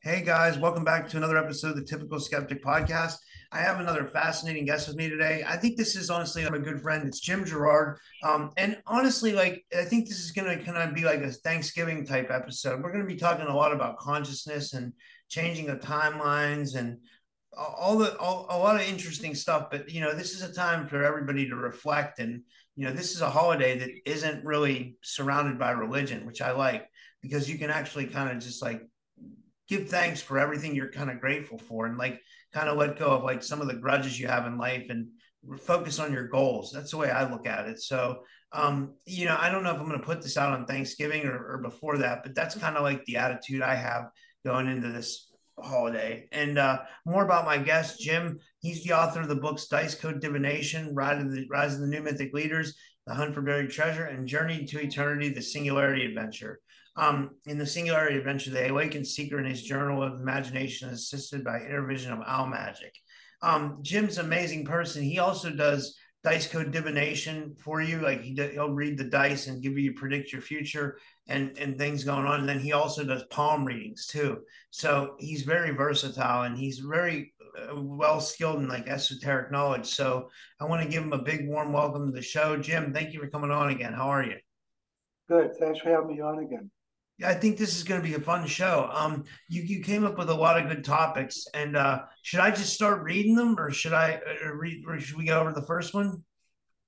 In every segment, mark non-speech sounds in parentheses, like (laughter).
Hey guys, welcome back to another episode of the Typical Skeptic Podcast. I have another fascinating guest with me today. I think this is honestly a good friend. It's Jim Gerard. Um, and honestly, like I think this is gonna kind of be like a Thanksgiving type episode. We're gonna be talking a lot about consciousness and changing of timelines and all the all, a lot of interesting stuff. But you know, this is a time for everybody to reflect and you know, this is a holiday that isn't really surrounded by religion, which I like because you can actually kind of just like give thanks for everything you're kind of grateful for and like kind of let go of like some of the grudges you have in life and focus on your goals. That's the way I look at it. So, um, you know, I don't know if I'm going to put this out on Thanksgiving or, or before that, but that's kind of like the attitude I have going into this holiday. And uh, more about my guest, Jim. He's the author of the books Dice Code Divination, Rise of the, Rise of the New Mythic Leaders, The Hunt for Buried Treasure, and Journey to Eternity, The Singularity Adventure. Um, in the Singularity Adventure, the awakened seeker in his journal of imagination, assisted by intervision of owl magic. Um, Jim's amazing person. He also does dice code divination for you. Like he he'll read the dice and give you predict your future and and things going on. And then he also does palm readings too. So he's very versatile and he's very uh, well skilled in like esoteric knowledge. So I want to give him a big warm welcome to the show. Jim, thank you for coming on again. How are you? Good. Thanks for having me on again. I think this is going to be a fun show. Um, you you came up with a lot of good topics, and uh, should I just start reading them, or should I uh, read? Or should we go over the first one?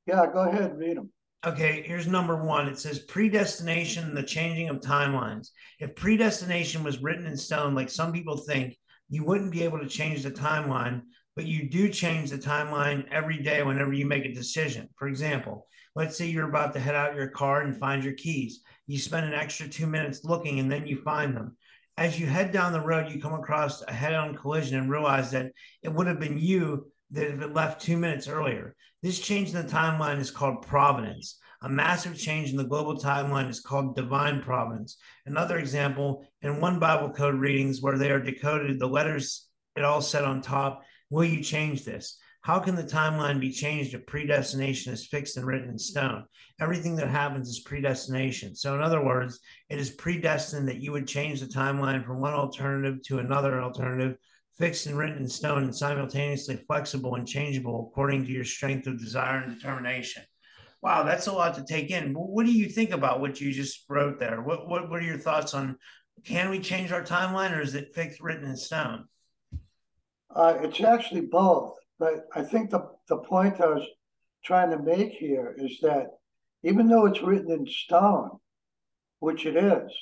Yeah, go ahead, read them. Okay, here's number one. It says predestination, the changing of timelines. If predestination was written in stone, like some people think, you wouldn't be able to change the timeline, but you do change the timeline every day whenever you make a decision. For example, let's say you're about to head out your car and find your keys you spend an extra two minutes looking and then you find them. As you head down the road, you come across a head on collision and realize that it would have been you that had left two minutes earlier. This change in the timeline is called providence. A massive change in the global timeline is called divine providence. Another example in one Bible code readings where they are decoded, the letters it all said on top, Will you change this? How can the timeline be changed if predestination is fixed and written in stone? Everything that happens is predestination. So, in other words, it is predestined that you would change the timeline from one alternative to another alternative, fixed and written in stone, and simultaneously flexible and changeable according to your strength of desire and determination. Wow, that's a lot to take in. What do you think about what you just wrote there? What, what, what are your thoughts on can we change our timeline or is it fixed, written in stone? Uh, it's actually both. But I think the, the point I was trying to make here is that even though it's written in stone, which it is,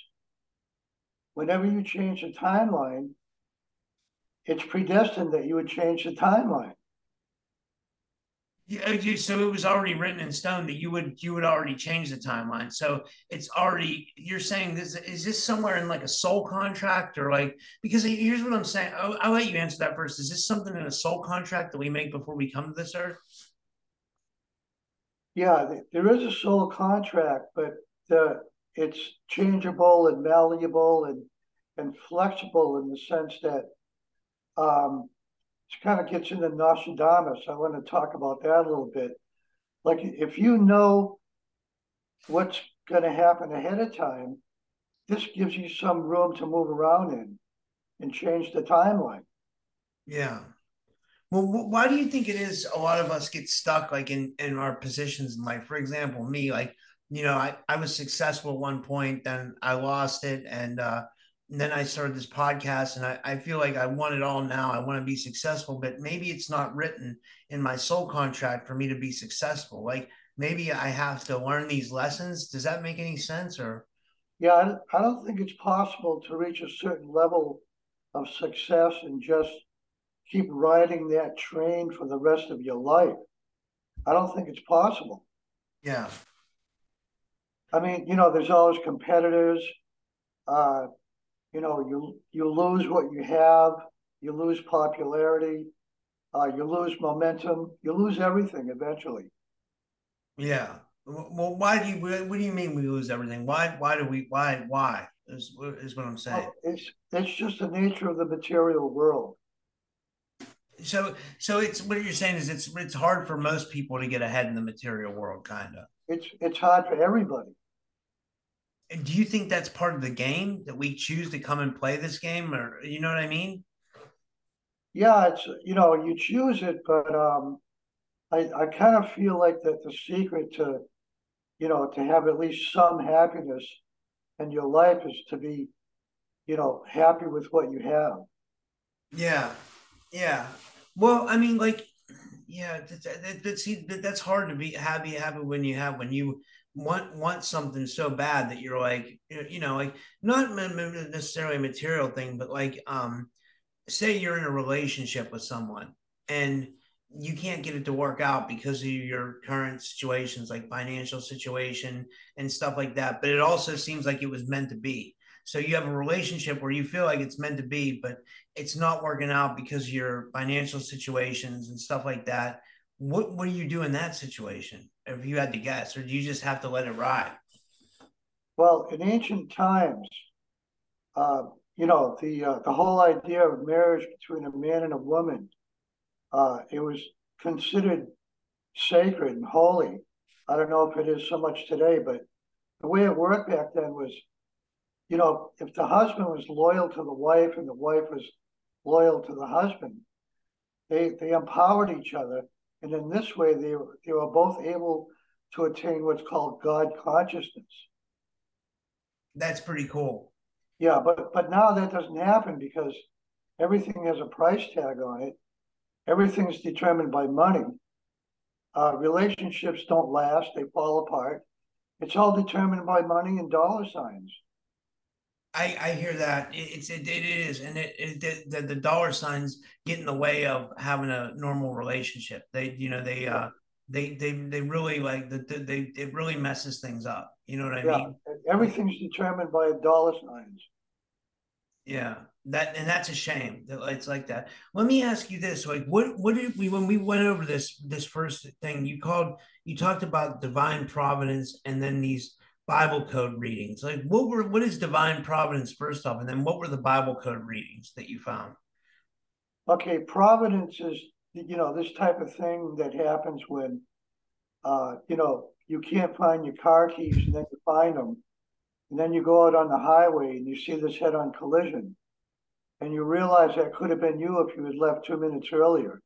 whenever you change the timeline, it's predestined that you would change the timeline. Yeah, so it was already written in stone that you would you would already change the timeline. So it's already you're saying this is this somewhere in like a soul contract or like because here's what I'm saying. I'll, I'll let you answer that first. Is this something in a soul contract that we make before we come to this earth? Yeah, there is a soul contract, but the it's changeable and malleable and and flexible in the sense that um, it kind of gets into Nostradamus. I want to talk about that a little bit. Like if you know what's going to happen ahead of time, this gives you some room to move around in and change the timeline. Yeah. Well, why do you think it is a lot of us get stuck like in in our positions in life? For example, me, like you know, I I was successful at one point, then I lost it, and uh, and then I started this podcast and I, I feel like I want it all now. I want to be successful, but maybe it's not written in my soul contract for me to be successful. Like maybe I have to learn these lessons. Does that make any sense or? Yeah, I don't think it's possible to reach a certain level of success and just keep riding that train for the rest of your life. I don't think it's possible. Yeah. I mean, you know, there's always competitors. Uh, you know, you you lose what you have, you lose popularity, uh, you lose momentum, you lose everything eventually. Yeah. Well, why do you? What do you mean we lose everything? Why? Why do we? Why? Why is is what I'm saying? it's it's just the nature of the material world. So, so it's what you're saying is it's it's hard for most people to get ahead in the material world, kind of. It's it's hard for everybody. And do you think that's part of the game that we choose to come and play this game, or you know what I mean? Yeah, it's you know you choose it, but um, I I kind of feel like that the secret to, you know, to have at least some happiness in your life is to be, you know, happy with what you have. Yeah, yeah. Well, I mean, like, yeah, that, that, that, that, that's hard to be happy happy when you have when you want want something so bad that you're like you know like not necessarily a material thing but like um say you're in a relationship with someone and you can't get it to work out because of your current situations like financial situation and stuff like that but it also seems like it was meant to be. So you have a relationship where you feel like it's meant to be but it's not working out because your financial situations and stuff like that. What what do you do in that situation if you had to guess, or do you just have to let it ride? Well, in ancient times, uh, you know, the uh, the whole idea of marriage between a man and a woman, uh, it was considered sacred and holy. I don't know if it is so much today, but the way it worked back then was, you know, if the husband was loyal to the wife and the wife was loyal to the husband, they they empowered each other and in this way, they, they were both able to attain what's called God consciousness. That's pretty cool. Yeah, but but now that doesn't happen because everything has a price tag on it. Everything's determined by money. Uh, relationships don't last; they fall apart. It's all determined by money and dollar signs. I, I hear that. It's it, it is and it, it the, the dollar signs get in the way of having a normal relationship. They you know they uh they they they really like the, they it really messes things up. You know what i yeah. mean? everything's determined by dollar signs. Yeah that and that's a shame that it's like that. Let me ask you this like what what did we when we went over this this first thing you called you talked about divine providence and then these Bible code readings? Like, what were what is divine providence first off, and then what were the Bible code readings that you found? Okay, providence is you know this type of thing that happens when uh, you know you can't find your car keys, and then you find them, and then you go out on the highway and you see this head-on collision, and you realize that could have been you if you had left two minutes earlier.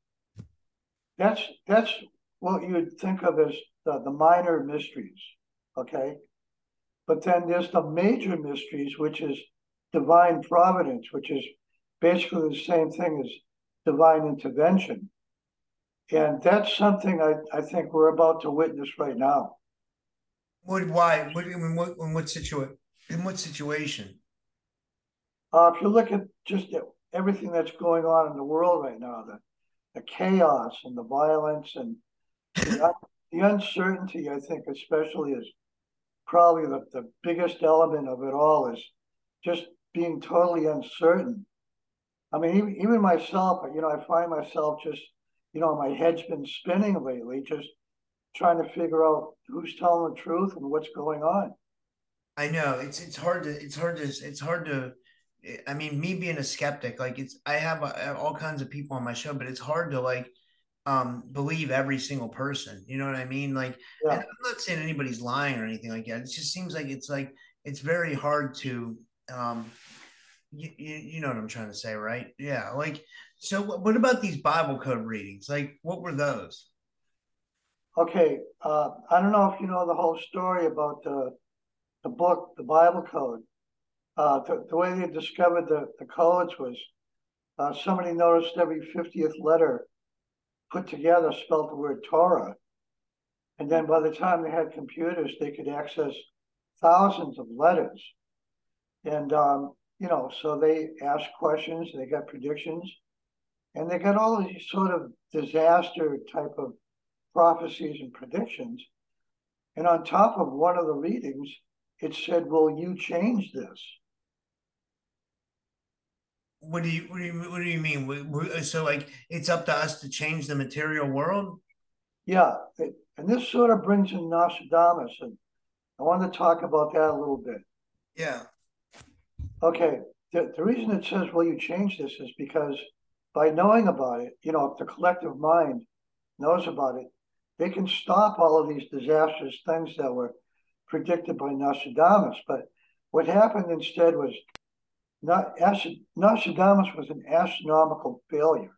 That's that's what you would think of as the, the minor mysteries. Okay but then there's the major mysteries, which is divine providence, which is basically the same thing as divine intervention. And that's something I, I think we're about to witness right now. What? Why? What? In what? In what situation? In what situation? Uh, if you look at just everything that's going on in the world right now, the the chaos and the violence and the, the uncertainty, I think, especially is probably the, the biggest element of it all is just being totally uncertain. I mean, even, even myself, you know, I find myself just, you know, my head's been spinning lately, just trying to figure out who's telling the truth and what's going on. I know it's it's hard to it's hard to it's hard to. I mean, me being a skeptic, like it's I have, I have all kinds of people on my show, but it's hard to like um believe every single person you know what i mean? Like yeah. i'm not saying anybody's lying or anything like that. It just seems like it's like it's very hard to um you, you, you know what i'm trying to say right? Yeah like so what about these bible code readings? Like what were those? Okay uh i don't know if you know the whole story about the the book the bible code. Uh, the, the way they discovered the, the codes was uh, somebody noticed every 50th letter put together spelled the word Torah. And then by the time they had computers, they could access thousands of letters. And, um, you know, so they asked questions, they got predictions, and they got all these sort of disaster type of prophecies and predictions. And on top of one of the readings, it said, Will you change this? What do you what do you what do you mean? So like it's up to us to change the material world? Yeah, it, and this sort of brings in Nostradamus, and I want to talk about that a little bit. Yeah. Okay. The, the reason it says, "Will you change this?" is because by knowing about it, you know, if the collective mind knows about it, they can stop all of these disastrous things that were predicted by Nostradamus. But what happened instead was not Nostradamus was an astronomical failure.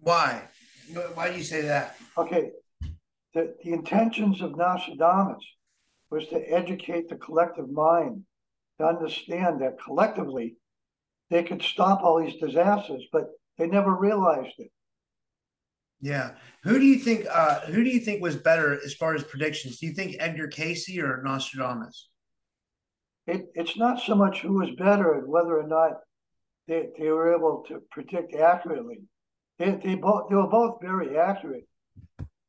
Why? Why do you say that? Okay, the, the intentions of Nostradamus was to educate the collective mind to understand that collectively they could stop all these disasters, but they never realized it. Yeah. Who do you think uh who do you think was better as far as predictions? Do you think Edgar Cayce or Nostradamus? It, it's not so much who was better and whether or not they, they were able to predict accurately. They, they both they were both very accurate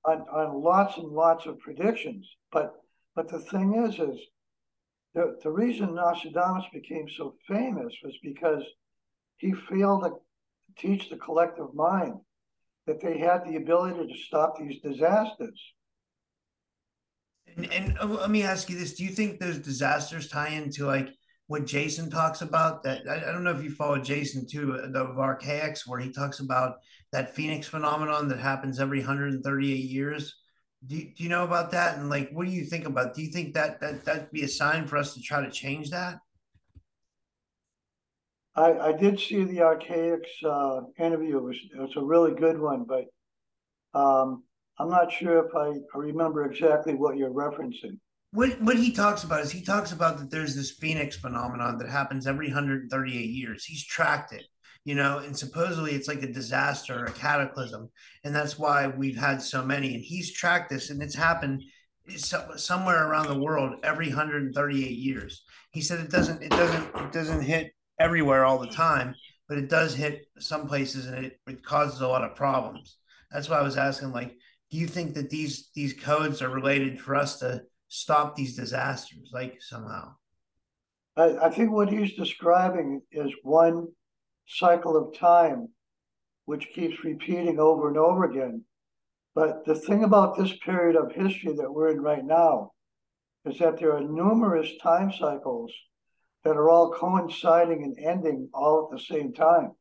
on, on lots and lots of predictions. But but the thing is is the, the reason Nostradamus became so famous was because he failed to teach the collective mind that they had the ability to stop these disasters. And, and uh, let me ask you this: Do you think those disasters tie into like what Jason talks about? That I, I don't know if you follow Jason too, the Archaix, where he talks about that phoenix phenomenon that happens every 138 years. Do you, do you know about that? And like, what do you think about? Do you think that that that'd be a sign for us to try to change that? I, I did see the Archaix uh, interview. It was, it was a really good one, but um, I'm not sure if I, remember exactly what you're referencing. What what he talks about is he talks about that there's this phoenix phenomenon that happens every 138 years. He's tracked it, you know, and supposedly it's like a disaster, a cataclysm, and that's why we've had so many. And he's tracked this, and it's happened somewhere around the world every 138 years. He said it doesn't it doesn't it doesn't hit everywhere all the time, but it does hit some places, and it, it causes a lot of problems. That's why I was asking, like, do you think that these these codes are related for us to stop these disasters like somehow? I, I think what he's describing is one cycle of time which keeps repeating over and over again. But the thing about this period of history that we're in right now is that there are numerous time cycles that are all coinciding and ending all at the same time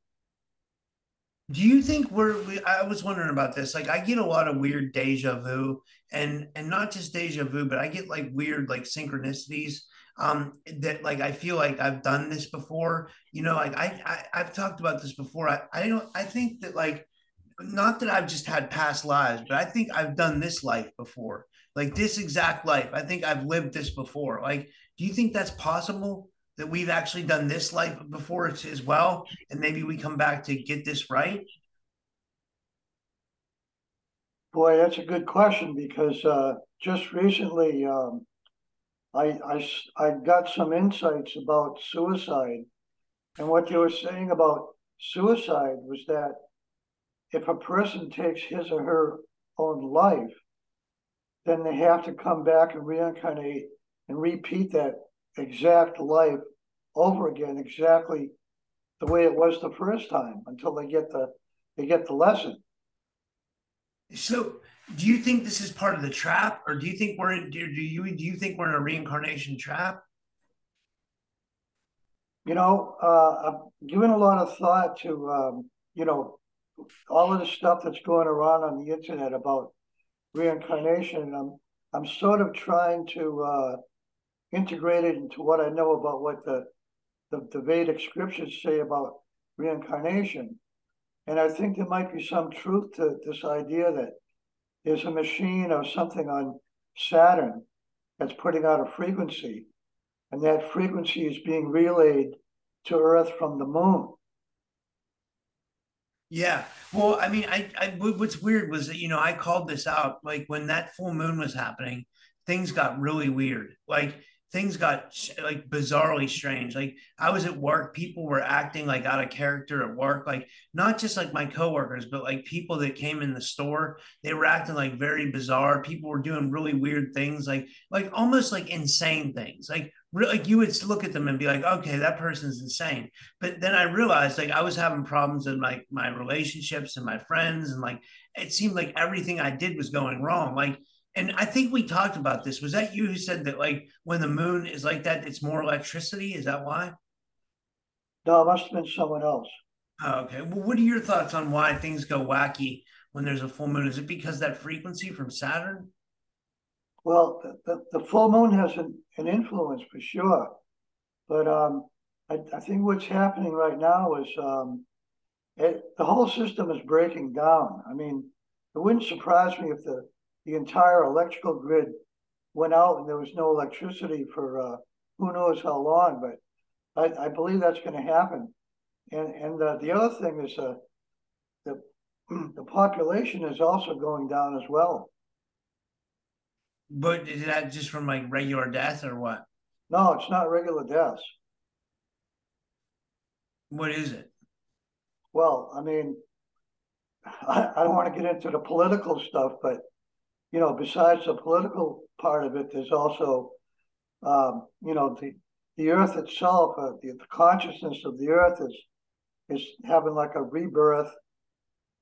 do you think we're i was wondering about this like i get a lot of weird deja vu and and not just deja vu but i get like weird like synchronicities um that like i feel like i've done this before. You know like i, I i've talked about this before. I i don't i think that like not that i've just had past lives but i think i've done this life before like this exact life. I think i've lived this before. Like do you think that's possible that we've actually done this life before as well, and maybe we come back to get this right? Boy, that's a good question because uh, just recently um, I, I, I got some insights about suicide. And what they were saying about suicide was that if a person takes his or her own life, then they have to come back and reincarnate and repeat that exact life over again, exactly the way it was the first time until they get the they get the lesson. So, do you think this is part of the trap, or do you think we're in? Do you do you think we're in a reincarnation trap? You know, uh, I've given a lot of thought to um, you know all of the stuff that's going around on the internet about reincarnation. I'm I'm sort of trying to uh, integrated into what I know about what the, the, the Vedic scriptures say about reincarnation. And I think there might be some truth to this idea that there's a machine or something on Saturn that's putting out a frequency. and that frequency is being relayed to Earth from the moon. Yeah. Well, I mean, I, I what's weird was that you know I called this out like when that full moon was happening, things got really weird. Like things got like bizarrely strange. Like I was at work, people were acting like out of character at work, like not just like my coworkers, but like people that came in the store, they were acting like very bizarre. People were doing really weird things, like like almost like insane things. Like like you would look at them and be like, okay, that person's insane. But then I realized like I was having problems in my my relationships and my friends, and like it seemed like everything I did was going wrong. Like and I think we talked about this. Was that you who said that like when the moon is like that, it's more electricity? Is that why? No, it must have been someone else. Oh, okay. Well, what are your thoughts on why things go wacky when there's a full moon? Is it because that frequency from Saturn? Well, the, the, full moon has an, an influence for sure. But um, I, I think what's happening right now is um, it, the whole system is breaking down. I mean, it wouldn't surprise me if the the entire electrical grid went out and there was no electricity for uh, who knows how long. But I, I believe that's going to happen. And and uh, the other thing is uh, the (clears throat) the population is also going down as well. But is that just from like regular death or what? No, it's not regular deaths. What is it? Well, I mean, (laughs) I, I don't want to get into the political stuff, but you know, besides the political part of it, there's also, um, you know, the the earth itself, uh, the, the, consciousness of the earth is is having like a rebirth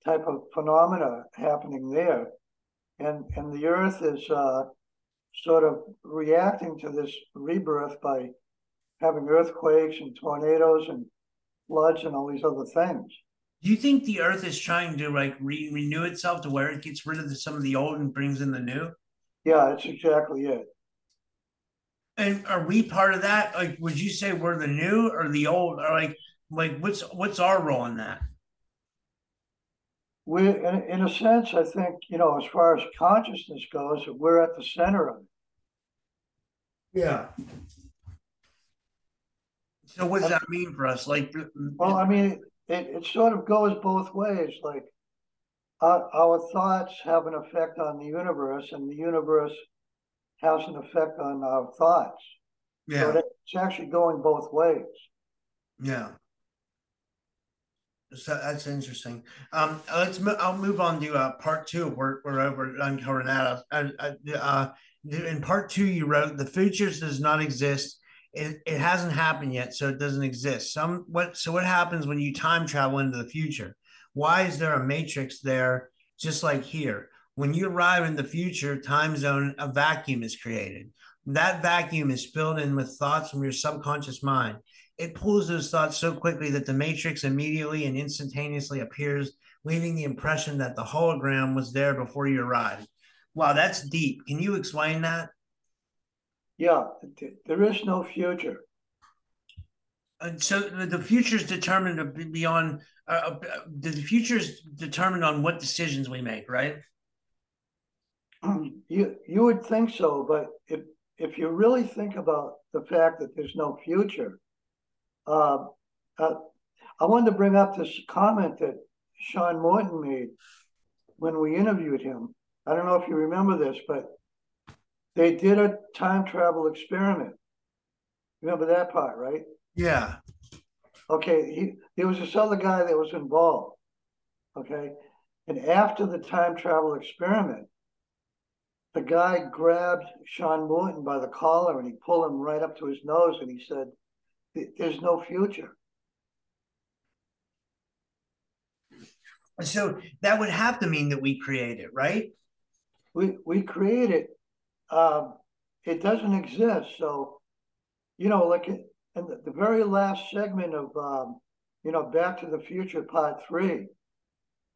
type of phenomena happening there, and and the earth is uh, sort of reacting to this rebirth by having earthquakes and tornadoes and floods and all these other things. Do you think the Earth is trying to like re- renew itself to where it gets rid of the, some of the old and brings in the new? Yeah, that's exactly it. And are we part of that? Like, would you say we're the new or the old? Or like, like what's what's our role in that? We, in, in a sense, I think you know, as far as consciousness goes, we're at the center of it. Yeah. So what does that mean for us? Like, well, I mean, it, it sort of goes both ways. Like our, our thoughts have an effect on the universe, and the universe has an effect on our thoughts. Yeah. So it's actually going both ways. Yeah. So that's interesting. Um, let's. Mo- I'll move on to uh, part two. We're we're over uncovering that. Uh, uh, uh, in part two, you wrote the futures does not exist it, it hasn't happened yet, so it doesn't exist. Some what so what happens when you time travel into the future? Why is there a matrix there, just like here? When you arrive in the future time zone, a vacuum is created. That vacuum is filled in with thoughts from your subconscious mind. It pulls those thoughts so quickly that the matrix immediately and instantaneously appears, leaving the impression that the hologram was there before you arrived. Wow, that's deep. Can you explain that? Yeah, there is no future. And so the future is determined beyond uh, uh, the future is determined on what decisions we make, right? You you would think so, but if if you really think about the fact that there's no future, uh, uh, I wanted to bring up this comment that Sean Morton made when we interviewed him. I don't know if you remember this, but they did a time travel experiment. Remember that part, right? Yeah. Okay. He there was this other guy that was involved. Okay. And after the time travel experiment, the guy grabbed Sean Morton by the collar and he pulled him right up to his nose and he said, There's no future. So that would have to mean that we create it, right? We we create it um, it doesn't exist. So, you know, like in the, the very last segment of, um, you know, Back to the Future Part Three,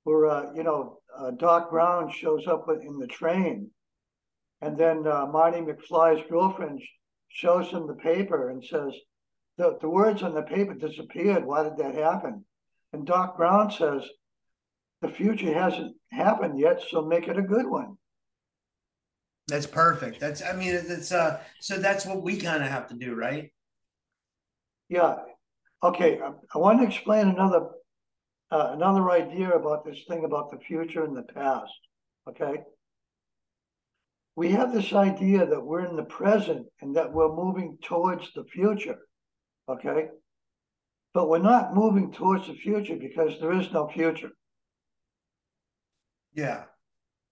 where uh, you know uh, Doc Brown shows up in the train, and then uh, Marty McFly's girlfriend shows him the paper and says, the, the words on the paper disappeared. Why did that happen? And Doc Brown says, the future hasn't happened yet, so make it a good one. That's perfect. That's I mean it's uh so that's what we kind of have to do, right? Yeah. Okay. I, I want to explain another uh, another idea about this thing about the future and the past. Okay. We have this idea that we're in the present and that we're moving towards the future. Okay. But we're not moving towards the future because there is no future. Yeah.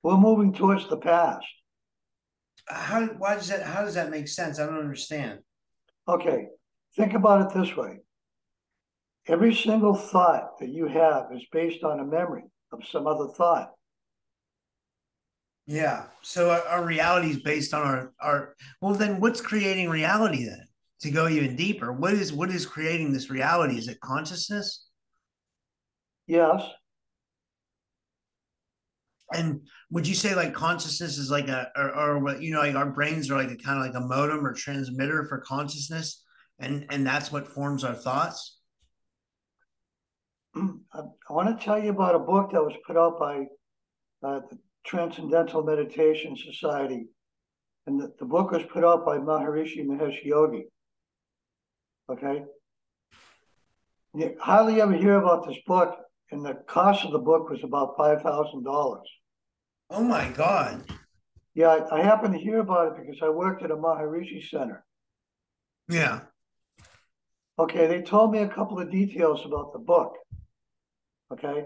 We're moving towards the past. How why does that how does that make sense? I don't understand. Okay. Think about it this way. Every single thought that you have is based on a memory of some other thought. Yeah. So our, our reality is based on our our well then what's creating reality then? To go even deeper, what is what is creating this reality? Is it consciousness? Yes. And would you say like consciousness is like a or, or what you know like our brains are like a kind of like a modem or transmitter for consciousness and and that's what forms our thoughts? I, I want to tell you about a book that was put out by uh, the Transcendental Meditation Society. And the, the book was put out by Maharishi Mahesh Yogi. Okay. You hardly ever hear about this book, and the cost of the book was about $5,000. Oh my God. Yeah, I, I happened to hear about it because I worked at a Maharishi Center. Yeah. Okay, they told me a couple of details about the book. Okay.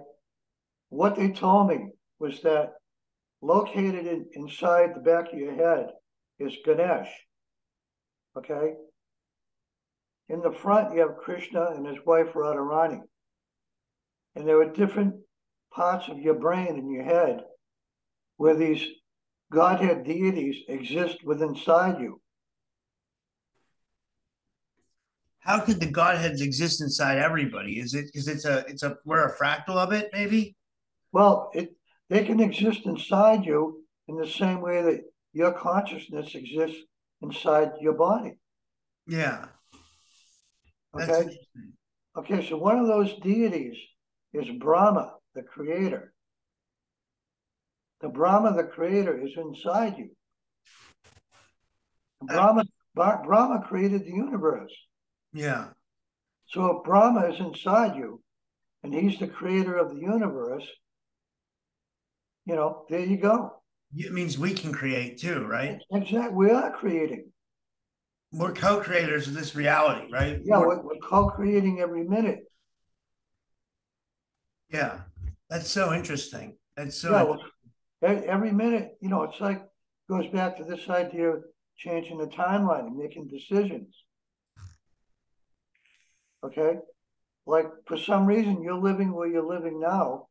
What they told me was that located in, inside the back of your head is Ganesh. Okay. In the front, you have Krishna and his wife Radharani. And there are different parts of your brain and your head where these Godhead deities exist within inside you. How could the Godheads exist inside everybody? Is it because it's a it's a we're a fractal of it, maybe? Well, it they can exist inside you in the same way that your consciousness exists inside your body. Yeah. That's Okay. Okay, so one of those deities is Brahma, the creator. The Brahma, the creator, is inside you. Uh, Brahma, Bra- Brahma created the universe. Yeah. So if Brahma is inside you and he's the creator of the universe, you know, there you go. It means we can create too, right? Exactly. We are creating. We're co-creators of this reality, right? Yeah, We're- we're, we're co-creating every minute. Yeah. That's so interesting. That's so Yeah, well, every minute, you know, it's like goes back to this idea of changing the timeline and making decisions. Okay, like for some reason you're living where you're living now,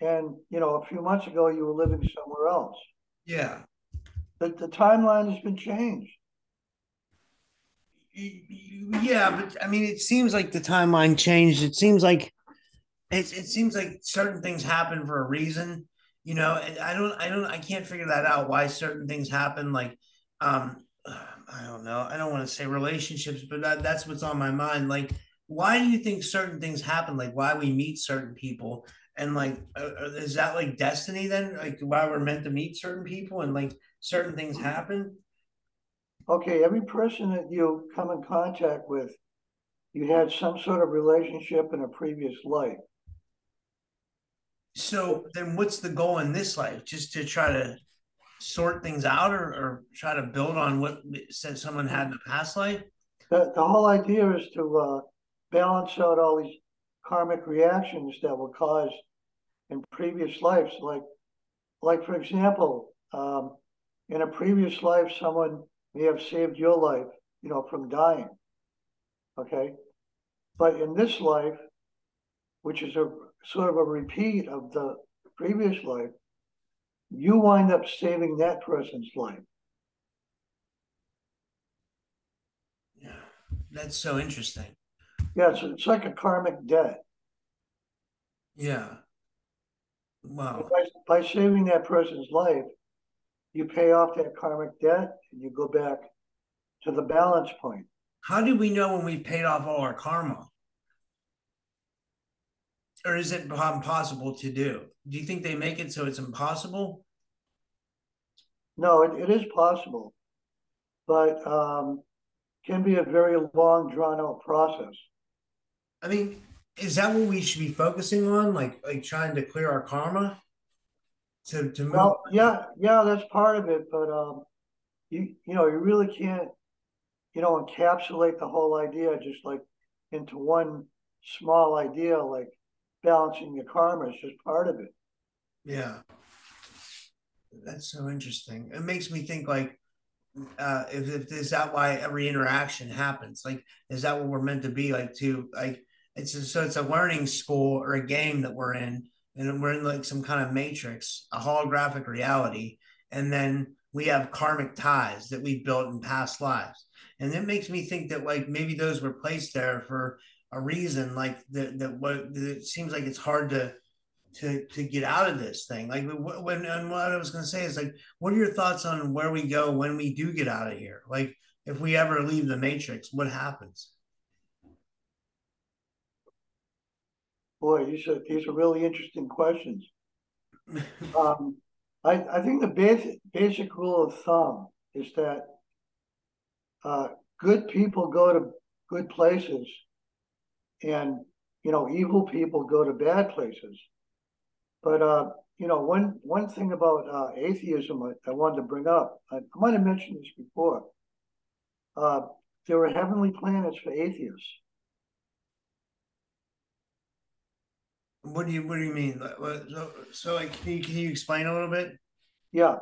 and you know a few months ago you were living somewhere else. yeah. The the timeline has been changed. Yeah, but I mean, it seems like the timeline changed. It seems like it, it seems like certain things happen for a reason, you know. And I don't, I don't, I can't figure that out. Why certain things happen? Like, um, I don't know. I don't want to say relationships, but that, that's what's on my mind. Like, why do you think certain things happen? Like, why we meet certain people, and like, uh, uh, is that like destiny? Then, like, why we're meant to meet certain people, and like certain things happen? Okay, every person that you come in contact with, you had some sort of relationship in a previous life. So then what's the goal in this life? Just to try to sort things out or, or try to build on what said someone had in the past life? The, the whole idea is to uh, balance out all these karmic reactions that were caused in previous lives. Like, like for example, um, in a previous life, someone may have saved your life, you know, from dying. Okay, but in this life, which is a sort of a repeat of the previous life, you wind up saving that person's life. Yeah. That's so interesting. Yeah, it's, it's like a karmic debt. Yeah. Wow. By, by saving that person's life, you pay off that karmic debt and you go back to the balance point. How do we know when we've paid off all our karma? Or is it impossible to do? Do you think they make it so it's impossible? No, it, it is possible, but um, can be a very long, drawn out process. I mean, is that what we should be focusing on? Like, like trying to clear our karma? To to move. Well, yeah, yeah, that's part of it, but um, you you know, you really can't, you know, encapsulate the whole idea just like into one small idea, like balancing your karma is just part of it. Yeah. That's so interesting. It makes me think like uh if, if is that why every interaction happens? Like is that what we're meant to be like to like it's a, so it's a learning school or a game that we're in and we're in like some kind of matrix, a holographic reality, and then we have karmic ties that we built in past lives. And it makes me think that like maybe those were placed there for a reason, like that that what it seems like it's hard to to to get out of this thing. Like when and what I was going to say is like, what are your thoughts on where we go when we do get out of here? Like if we ever leave the matrix, what happens? Boy, these are these are really interesting questions. (laughs) um, I I think the basic basic rule of thumb is that uh, good people go to good places, and you know evil people go to bad places. But uh, you know, one one thing about uh, atheism I, I, wanted to bring up, I, I might have mentioned this before. Uh, there were heavenly planets for atheists. What do you What do you mean? So, so like, can you, can you explain a little bit? Yeah.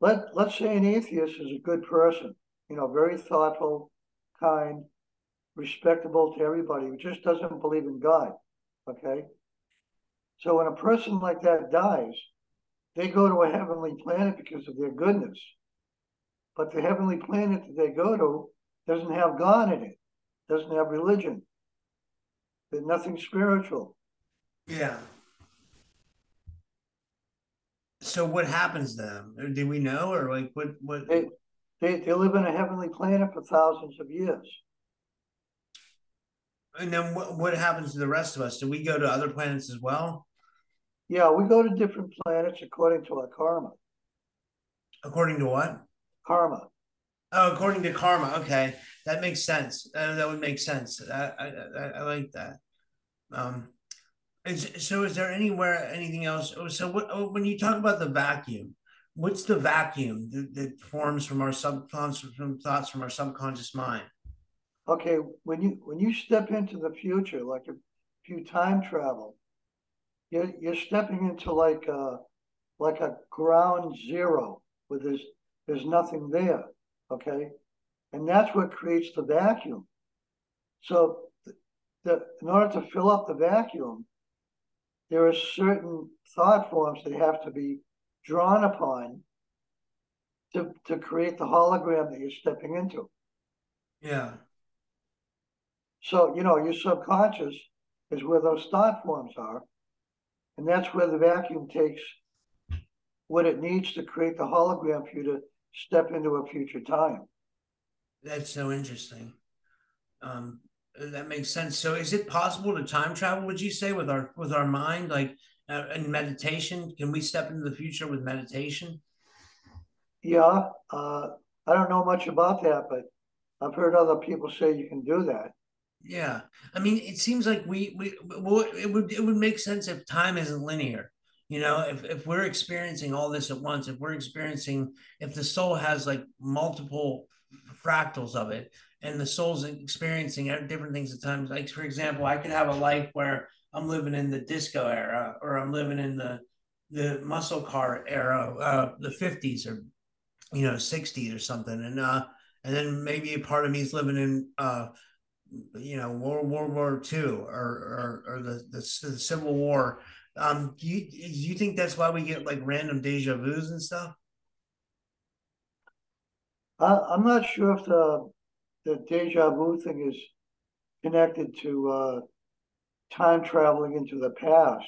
Let Let's say an atheist is a good person. You know, very thoughtful, kind, respectable to everybody, who just doesn't believe in God. Okay. So when a person like that dies, they go to a heavenly planet because of their goodness. But the heavenly planet that they go to doesn't have God in it, doesn't have religion, there's nothing spiritual. Yeah. So what happens to them? Do we know, or like what? What they they, they live in a heavenly planet for thousands of years. And then what, what happens to the rest of us? Do we go to other planets as well? Yeah, we go to different planets according to our karma. According to what? Karma. Oh, according to karma. Okay, that makes sense. Uh, that would make sense. I, I, I, like that. Um, is, so is there anywhere anything else? Oh, so what, oh, when you talk about the vacuum, what's the vacuum that, that forms from our subconscious from thoughts from our subconscious mind? Okay, when you when you step into the future, like if you time travel, you're you're stepping into like a like a ground zero where there's there's nothing there. Okay, and that's what creates the vacuum. So the in order to fill up the vacuum, there are certain thought forms that have to be drawn upon to, to create the hologram that you're stepping into. Yeah. So, you know, your subconscious is where those thought forms are. And that's where the vacuum takes what it needs to create the hologram for you to step into a future time. That's so interesting. Um, that makes sense. So, is it possible to time travel? Would you say with our with our mind, like uh, in meditation, can we step into the future with meditation? Yeah, uh, I don't know much about that, but I've heard other people say you can do that. Yeah, I mean, it seems like we we it would it would make sense if time isn't linear. You know, if if we're experiencing all this at once, if we're experiencing, if the soul has like multiple fractals of it, and the soul's experiencing different things at times. Like for example, I could have a life where I'm living in the disco era, or I'm living in the the muscle car era, uh, the 50s or you know 60s or something, and uh, and then maybe a part of me is living in uh, you know World War II or or, or the, the, the Civil War. Um, do you do you think that's why we get like random deja vu's and stuff? I, I'm not sure if the the deja vu thing is connected to uh, time traveling into the past.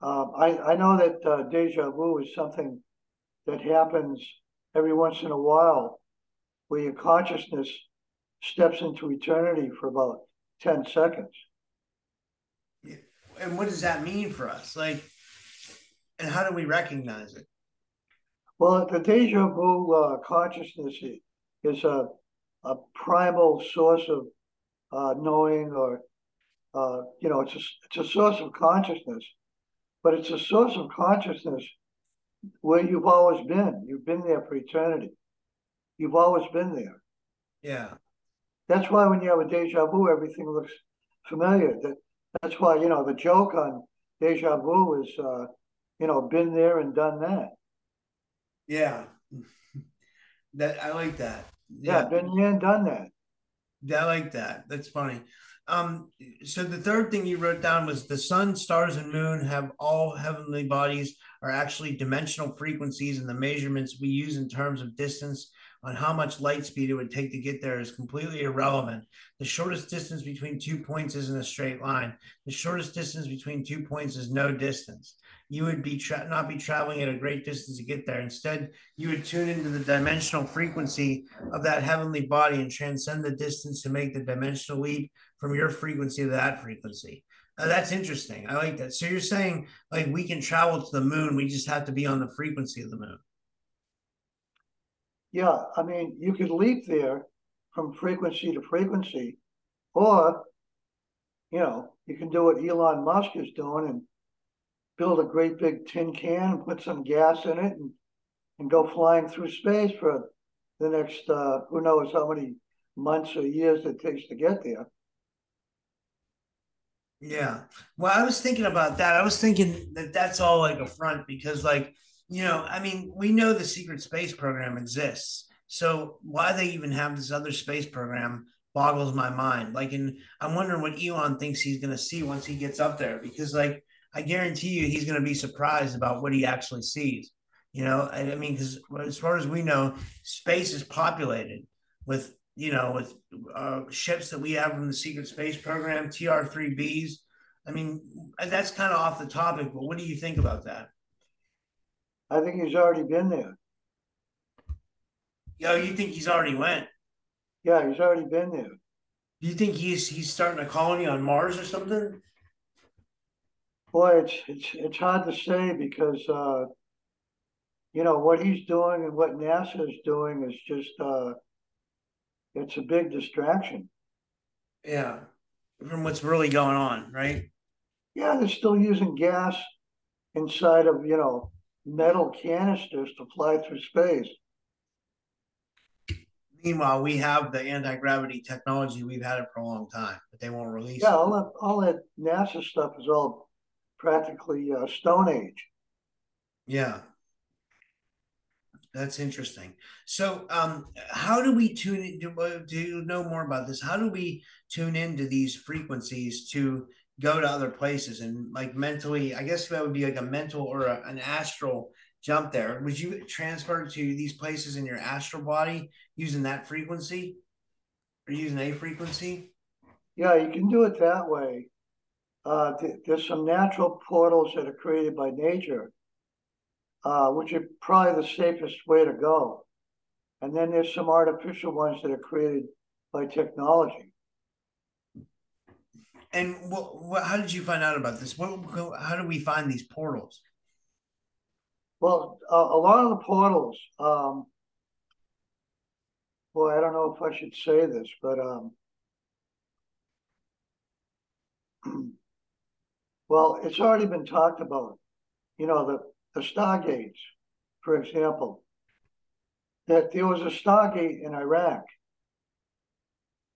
Um, I, I know that uh, deja vu is something that happens every once in a while where your consciousness steps into eternity for about 10 seconds. And what does that mean for us? Like, and how do we recognize it? Well, the deja vu uh, consciousness is a, a primal source of uh, knowing, or uh, you know, it's a, it's a source of consciousness, but it's a source of consciousness where you've always been. You've been there for eternity. You've always been there. Yeah. That's why when you have a deja vu, everything looks familiar. That that's why you know the joke on deja vu is, uh, you know, been there and done that. Yeah, (laughs) that I like that. Yeah, yeah been there and done that. Yeah, I like that. That's funny. Um, so the third thing you wrote down was the sun, stars, and moon have all heavenly bodies are actually dimensional frequencies, and the measurements we use in terms of distance on how much light speed it would take to get there is completely irrelevant. The shortest distance between two points isn't a straight line. The shortest distance between two points is no distance. You would be tra- not be traveling at a great distance to get there. Instead, you would tune into the dimensional frequency of that heavenly body and transcend the distance to make the dimensional leap from your frequency to that frequency. Uh, that's interesting. I like that. So you're saying like we can travel to the moon, we just have to be on the frequency of the moon. Yeah, I mean, you could leap there from frequency to frequency, or you know, you can do what Elon Musk is doing and build a great big tin can and put some gas in it and and go flying through space for the next uh, who knows how many months or years it takes to get there. Yeah. Well, I was thinking about that. I was thinking that that's all like a front because, like, you know, I mean, we know the secret space program exists. So why they even have this other space program boggles my mind. Like, and I'm wondering what Elon thinks he's going to see once he gets up there, because like I guarantee you, he's going to be surprised about what he actually sees. You know, I, I mean, because as far as we know, space is populated with you know with uh, ships that we have from the secret space program, TR3Bs. I mean, that's kind of off the topic, but what do you think about that? I think he's already been there. Yo, you think he's already went? Yeah, he's already been there. Do you think he's he's starting a colony on Mars or something? Boy, it's it's it's hard to say because uh, you know what he's doing and what NASA is doing is just uh, it's a big distraction. Yeah, from what's really going on, right? Yeah, they're still using gas inside of you know metal canisters to fly through space. Meanwhile, we have the anti gravity technology. We've had it for a long time, but they won't release yeah, it. all that all that NASA stuff is all practically uh, Stone Age. Yeah, that's interesting. So, um, how do we tune in? Do, uh, do you know more about this? How do we tune into these frequencies to go to other places and like mentally i guess that would be like a mental or a, an astral jump there. Would you transfer to these places in your astral body using that frequency? Or using a frequency? Yeah you can do it that way. Uh, th- there's some natural portals that are created by nature uh, which are probably the safest way to go. And then there's some artificial ones that are created by technology and what, what, how did you find out about this? What, how do we find these portals? Well, uh, a lot of the portals, um, boy, I don't know if I should say this, but um, (clears throat) well, it's already been talked about. You know, the, the Stargates, for example, that there was a Stargate in Iraq.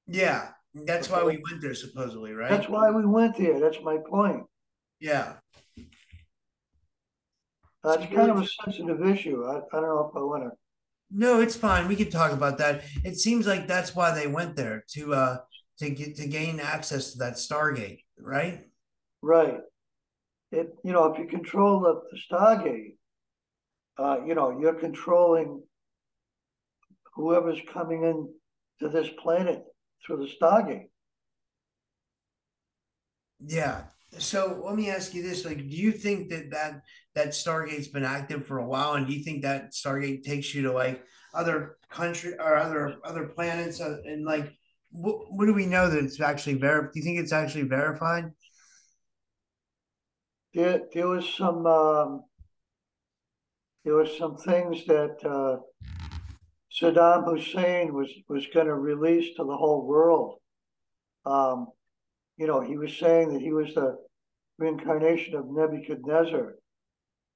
Yeah. That's why we went there, supposedly, right? That's why we went there. That's my point. Yeah. Uh, it's kind of a sensitive issue. I, I don't know if I want to. No, it's fine. We can talk about that. It seems like that's why they went there to uh to get to gain access to that Stargate, right? Right. It you know if you control the, the Stargate, uh, you know you're controlling whoever's coming in to this planet through the Stargate. Yeah. So let me ask you this: like, do you think that that that Stargate's been active for a while, and do you think that Stargate takes you to like other country or other other planets, uh, and like, what, what do we know that it's actually verified? Do you think it's actually verified? There, there was some um, there was some things that uh, Saddam Hussein was was going to release to the whole world. Um, you know, he was saying that he was the reincarnation of Nebuchadnezzar,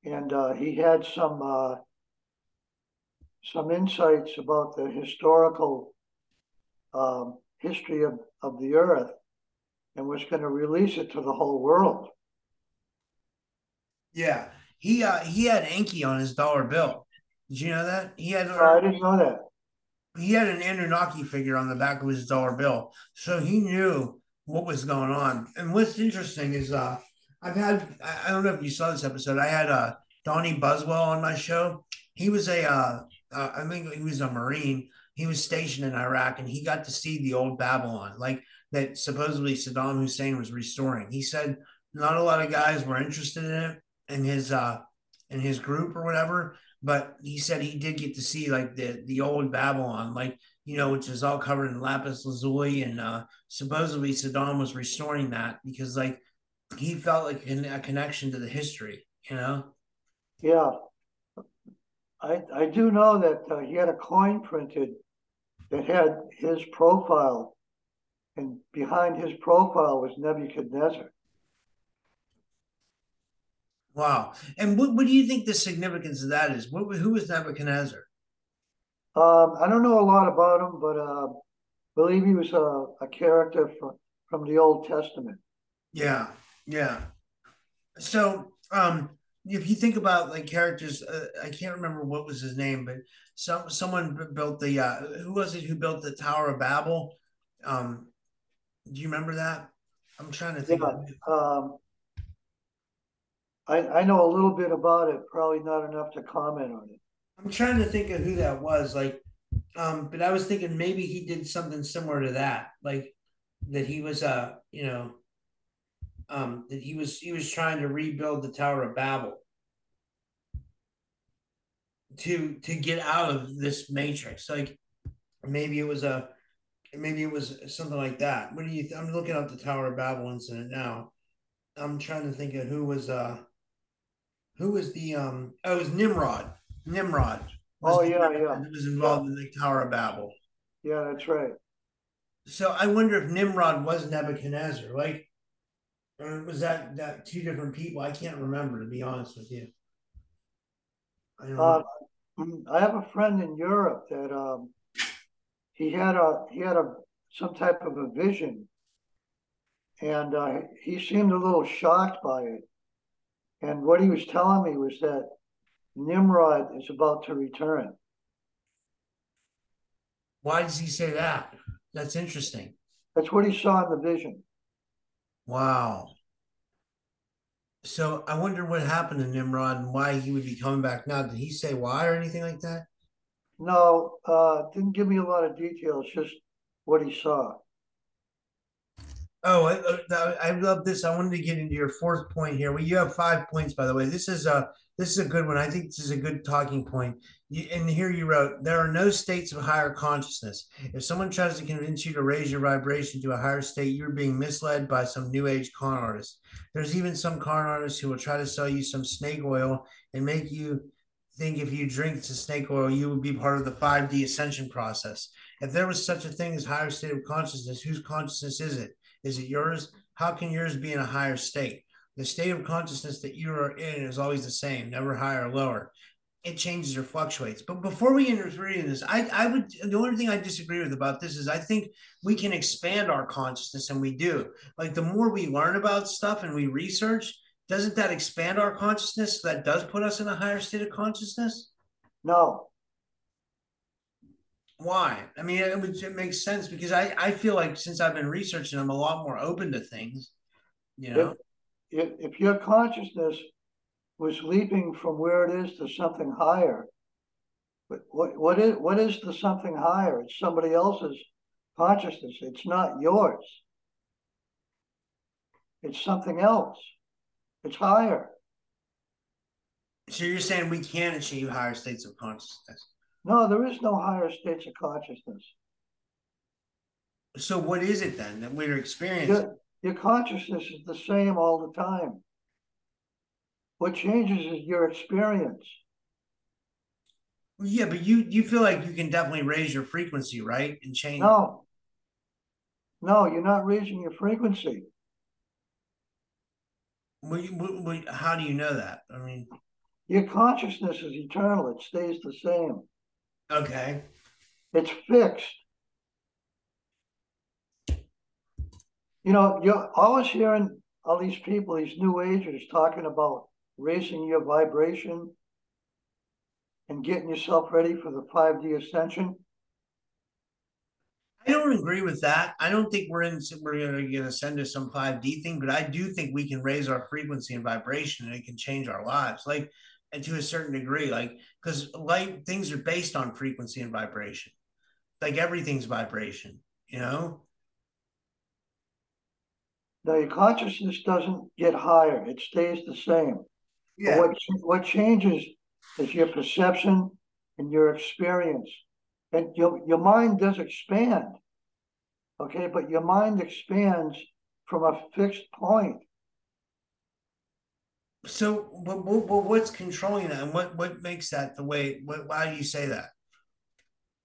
and uh, he had some uh, some insights about the historical um, history of, of the earth, and was going to release it to the whole world. Yeah, he uh, he had Enki on his dollar bill. Did you know that he had? I didn't know that. He had an Anunnaki figure on the back of his dollar bill, so he knew what was going on. And what's interesting is, uh, I've had I don't know if you saw this episode. I had uh, Donnie Buswell on my show. He was a uh, uh, I think he was a Marine. He was stationed in Iraq, and he got to see the old Babylon, like that supposedly Saddam Hussein was restoring. He said not a lot of guys were interested in it in his uh in his group or whatever, but he said he did get to see like the the old Babylon, like you know, which is all covered in lapis lazuli, and uh, supposedly Saddam was restoring that because like he felt like a connection to the history, you know. Yeah, I I do know that uh, he had a coin printed that had his profile, and behind his profile was Nebuchadnezzar. Wow. And what, what do you think the significance of that is? What, who was Nebuchadnezzar? Um, I don't know a lot about him, but uh, I believe he was a, a character from, from the Old Testament. Yeah, yeah. So, um, if you think about like characters, uh, I can't remember what was his name, but some someone built the uh, who was it who built the Tower of Babel? Um, do you remember that? I'm trying to think. Yeah, um, I, I know a little bit about it, probably not enough to comment on it. I'm trying to think of who that was, like, um, but I was thinking maybe he did something similar to that, like that he was, uh, you know, um, that he was he was trying to rebuild the Tower of Babel to to get out of this matrix. Like maybe it was a maybe it was something like that. What do you? Th- I'm looking up the Tower of Babel incident now. I'm trying to think of who was uh who was the um oh it was Nimrod. Nimrod. Oh yeah, yeah. Was involved yeah. in the Tower of Babel. Yeah, that's right. So I wonder if Nimrod was Nebuchadnezzar. Like, was that that two different people? I can't remember to be honest with you. I, uh, I have a friend in Europe that um, he had a he had a some type of a vision, and uh, he seemed a little shocked by it. And what he was telling me was that Nimrod is about to return. Why does he say that? That's interesting. That's what he saw in the vision. Wow. So I wonder what happened to Nimrod and why he would be coming back now. Did he say why or anything like that? No, uh, didn't give me a lot of details, just what he saw. Oh, I, uh, I, love this. I wanted to get into your fourth point here. Well, you have five points, by the way. This is a this is a good one. I think this is a good talking point. You, and here you wrote, there are no states of higher consciousness. If someone tries to convince you to raise your vibration to a higher state, you're being misled by some new age con artist. There's even some con artists who will try to sell you some snake oil and make you think if you drink the snake oil, you would be part of the 5D ascension process. If there was such a thing as higher state of consciousness, whose consciousness is it? Is it yours? How can yours be in a higher state? The state of consciousness that you are in is always the same, never higher or lower. It changes or fluctuates. But before we interfere in this, I, I would the only thing I disagree with about this is I think we can expand our consciousness and we do. Like the more we learn about stuff and we research, doesn't that expand our consciousness? That does put us in a higher state of consciousness? No, why? I mean, it, would, it makes sense because I, I feel like since I've been researching, I'm a lot more open to things. You know, if, if, if your consciousness was leaping from where it is to something higher, but what what is what is the something higher? It's somebody else's consciousness. It's not yours. It's something else. It's higher. So you're saying we can achieve higher states of consciousness? No, there is no higher states of consciousness. So what is it then that we're experiencing? Your, your consciousness is the same all the time. What changes is your experience. Yeah, but you you feel like you can definitely raise your frequency, right? And change. No. No, you're not raising your frequency. We, we, we, how do you know that? I mean, Your consciousness is eternal. It stays the same. Okay. It's fixed. You know, you're always hearing all these people, these new agers talking about raising your vibration and getting yourself ready for the 5D ascension. I don't agree with that. I don't think we're in we're gonna, gonna send us some 5D thing, but I do think we can raise our frequency and vibration and it can change our lives. Like and to a certain degree, like because light things are based on frequency and vibration. Like everything's vibration, you know? Now, your consciousness doesn't get higher, it stays the same. But what, what changes is your perception and your experience. And your, your mind does expand. Okay, but your mind expands from a fixed point. So, what, what, what's controlling that, and what what makes that the way? What, why do you say that?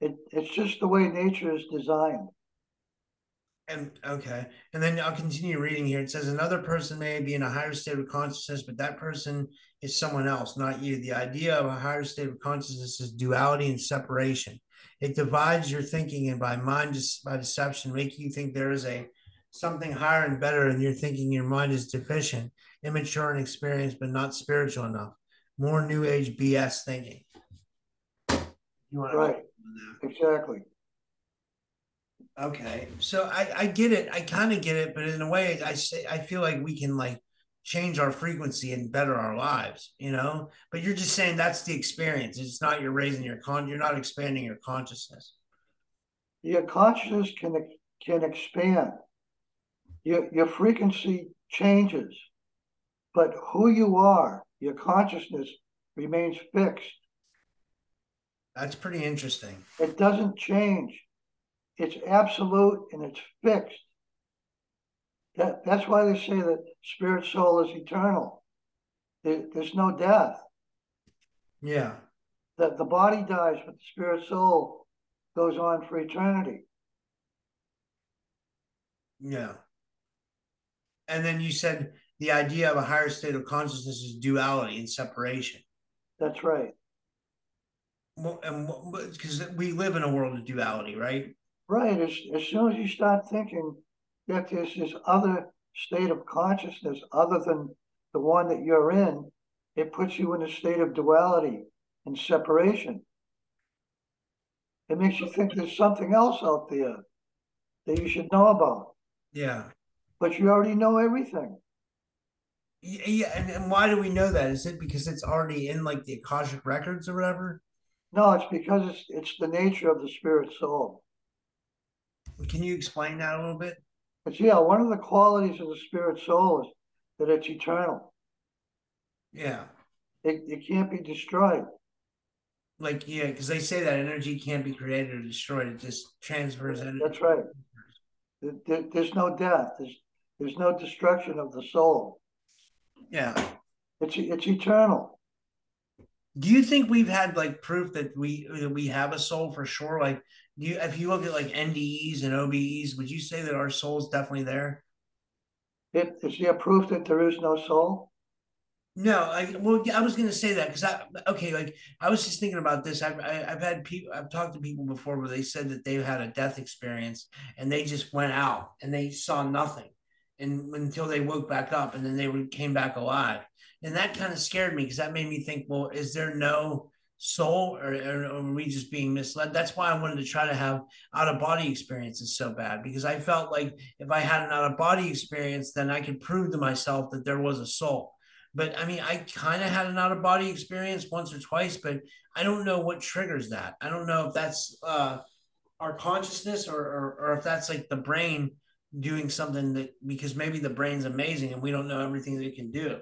It, it's just the way nature is designed. And okay, and then I'll continue reading here. It says another person may be in a higher state of consciousness, but that person is someone else, not you. The idea of a higher state of consciousness is duality and separation. It divides your thinking, and by mind just by deception, making you think there is a something higher and better, and you're thinking your mind is deficient, immature, and experienced, but not spiritual enough. More New Age BS thinking. You want right? Exactly. Okay, so I I get it. I kind of get it, but in a way, I say I feel like we can like change our frequency and better our lives, you know. But you're just saying that's the experience. It's not you're raising your con. You're not expanding your consciousness. Your consciousness can can expand. Your your frequency changes, but who you are, your consciousness remains fixed. That's pretty interesting. It doesn't change. It's absolute and it's fixed. That, that's why they say that spirit soul is eternal. There, there's no death. Yeah. That the body dies, but the spirit soul goes on for eternity. Yeah. And then you said the idea of a higher state of consciousness is duality and separation. That's right. And because we live in a world of duality, right? Right. As, as soon as you start thinking that there's this other state of consciousness other than the one that you're in, it puts you in a state of duality and separation. It makes you think there's something else out there that you should know about. Yeah. But you already know everything. Yeah, and, and why do we know that? Is it because it's already in like the Akashic records or whatever? No, it's because it's it's the nature of the spirit soul. Can you explain that a little bit? But yeah, one of the qualities of the spirit soul is that it's eternal. Yeah. It, it can't be destroyed. Like, yeah, because they say that energy can't be created or destroyed. It just transfers energy. That's right. There, there's no death. There's there's no destruction of the soul. Yeah. It's it's eternal. Do you think we've had like proof that we that we have a soul for sure? Like you if you look at like NDEs and OBEs, would you say that our soul is definitely there? It, is there proof that there is no soul? No, I well, I was going to say that because I okay, like I was just thinking about this. I've I, have i have had people, I've talked to people before where they said that they've had a death experience and they just went out and they saw nothing, and until they woke back up and then they came back alive, and that kind of scared me because that made me think, well, is there no soul or, or, or, are we just being misled? That's why i wanted to try to have out of body experiences so bad because i felt like if i had an out of body experience then i could prove to myself that there was a soul. But i mean i kind of had an out of body experience once or twice but i don't know what triggers that. I don't know if that's uh, our consciousness or, or, or if that's like the brain doing something that because maybe the brain's amazing and we don't know everything that it can do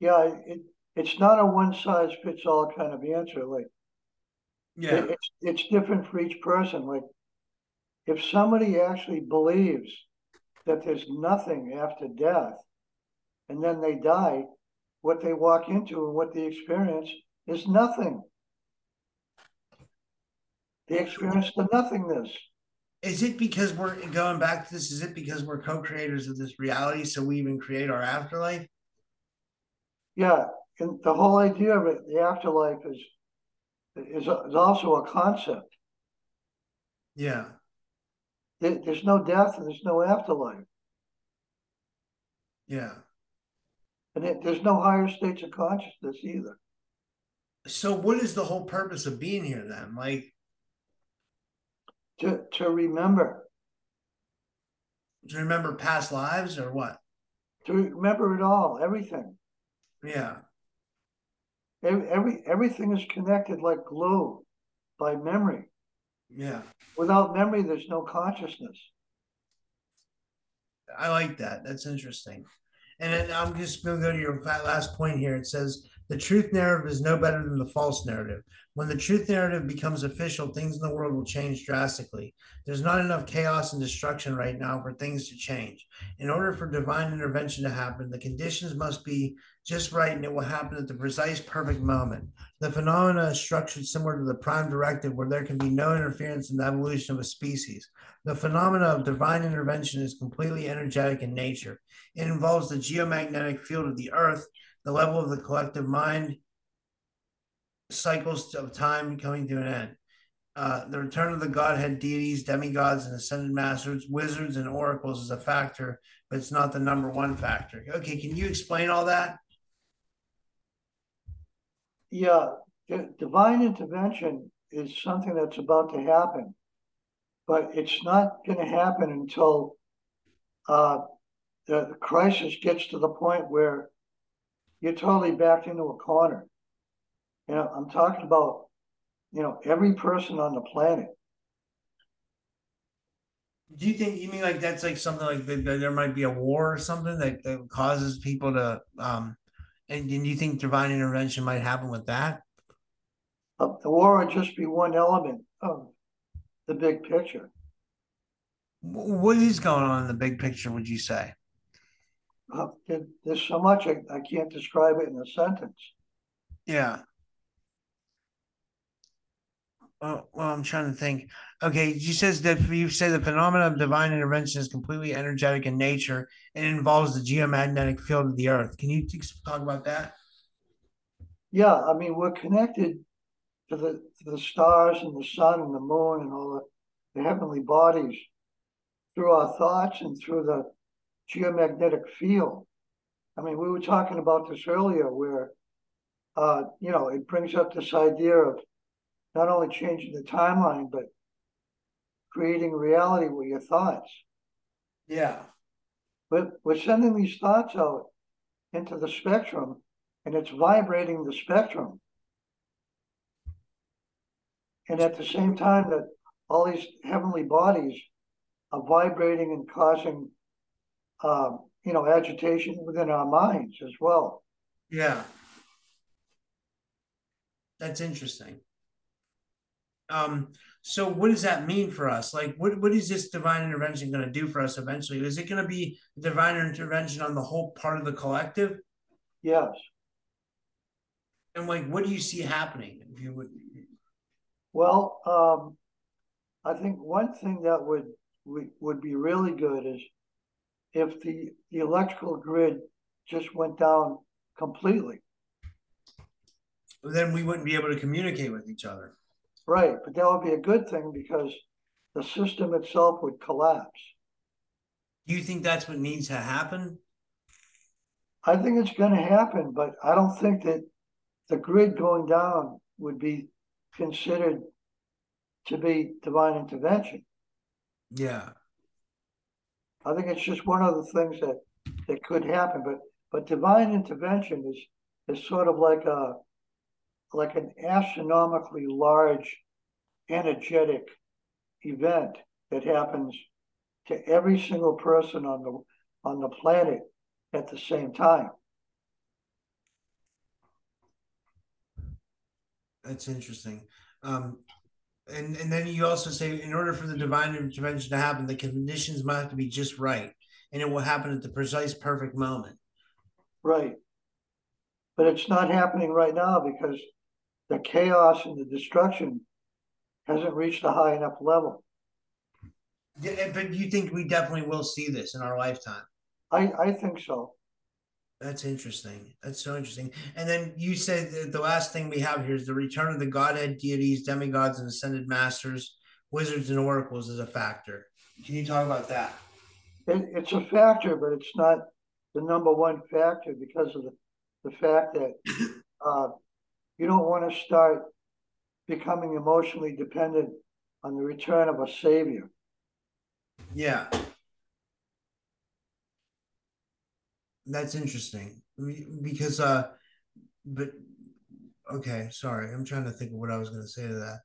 yeah it, it's not a one size fits all kind of answer. Like, yeah, it, it's it's different for each person. Like, if somebody actually believes that there's nothing after death, and then they die, what they walk into and what they experience is nothing. They experience the nothingness. Is it because we're going back to this? Is it because we're co-creators of this reality, so we even create our afterlife? Yeah, and the whole idea of it, the afterlife is is, is also a concept. Yeah. There, there's no death and there's no afterlife. Yeah. And it, there's no higher states of consciousness either. So what is the whole purpose of being here then? Like to to remember. To remember past lives or what? To remember it all, everything. Yeah. Every, every everything is connected like glue by memory. Yeah. Without memory, there's no consciousness. I like that. That's interesting. And then I'm just going to go to your last point here. It says the truth narrative is no better than the false narrative. When the truth narrative becomes official, things in the world will change drastically. There's not enough chaos and destruction right now for things to change. In order for divine intervention to happen, the conditions must be just right and it will happen at the precise perfect moment. The phenomena is structured similar to the prime directive where there can be no interference in the evolution of a species. The phenomena of divine intervention is completely energetic in nature. It involves the geomagnetic field of the earth the level of the collective mind, cycles of time coming to an end. Uh, the return of the Godhead deities, demigods, and ascended masters, wizards, and oracles is a factor, but it's not the number one factor. Okay, can you explain all that? Yeah, divine intervention is something that's about to happen, but it's not going to happen until uh, the, the crisis gets to the point where you're totally backed into a corner. You know, I'm talking about, you know, every person on the planet. Do you think you mean like that's like something like that, there might be a war or something that, that causes people to um and, and you think divine intervention might happen with that? Uh, the war would just be one element of the big picture. What is going on in the big picture, would you say? Uh, there's so much I, I can't describe it in a sentence. Yeah. Well, well, I'm trying to think. Okay, you says that you say the phenomenon of divine intervention is completely energetic in nature and involves the geomagnetic field of the earth. Can you talk about that? Yeah, I mean we're connected to the to the stars and the sun and the moon and all the, the heavenly bodies through our thoughts and through the geomagnetic field. I mean, we were talking about this earlier where, uh, you know, it brings up this idea of not only changing the timeline, but creating reality with your thoughts. Yeah. But we're sending these thoughts out into the spectrum and it's vibrating the spectrum. And at the same time that all these heavenly bodies are vibrating and causing um, you know, agitation within our minds as well. Yeah. That's interesting. Um, so what does that mean for us? Like, what, what is this divine intervention going to do for us eventually? Is it going to be divine intervention on the whole part of the collective? Yes. And like, what do you see happening? If you would. Well, um, I think one thing that would would be really good is if the, the electrical grid just went down completely. Then we wouldn't be able to communicate with each other. Right, but that would be a good thing because the system itself would collapse. Do you think that's what needs to happen? I think it's going to happen, but I don't think that the grid going down would be considered to be divine intervention. Yeah. I think it's just one of the things that that could happen. But but divine intervention is is sort of like a like an astronomically large energetic event that happens to every single person on the on the planet at the same time. That's interesting. Um, and and then you also say in order for the divine intervention to happen, the conditions must have to be just right, and it will happen at the precise perfect moment. Right. But it's not happening right now because the chaos and the destruction hasn't reached a high enough level. Yeah, but you think we definitely will see this in our lifetime? I, I think so. That's interesting. That's so interesting. And then you said the last thing we have here is the return of the Godhead deities, demigods, and ascended masters, wizards, and oracles as a factor. Can you talk about that? It, it's a factor, but it's not the number one factor because of the, the fact that (coughs) uh, you don't want to start becoming emotionally dependent on the return of a savior. Yeah. That's interesting because uh but okay, sorry. I'm trying to think of what I was going to say to that.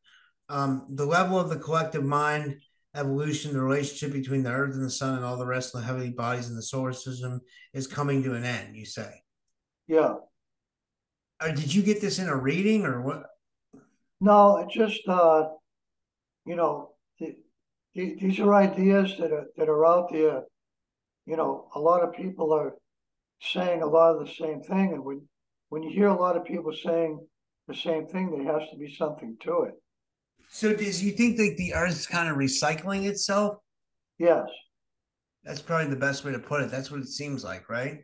Um the level of the collective mind evolution, the relationship between the earth and the sun and all the rest of the heavenly bodies in the solar system is coming to an end, you say. Yeah. Or uh, did you get this in a reading or what? No, it just uh you know, the, the, these are ideas that are that are out there. You know, a lot of people are saying a lot of the same thing. And when, when you hear a lot of people saying the same thing, there has to be something to it. So does you think that the earth's kind of recycling itself? Yes. That's probably the best way to put it. That's what it seems like, right?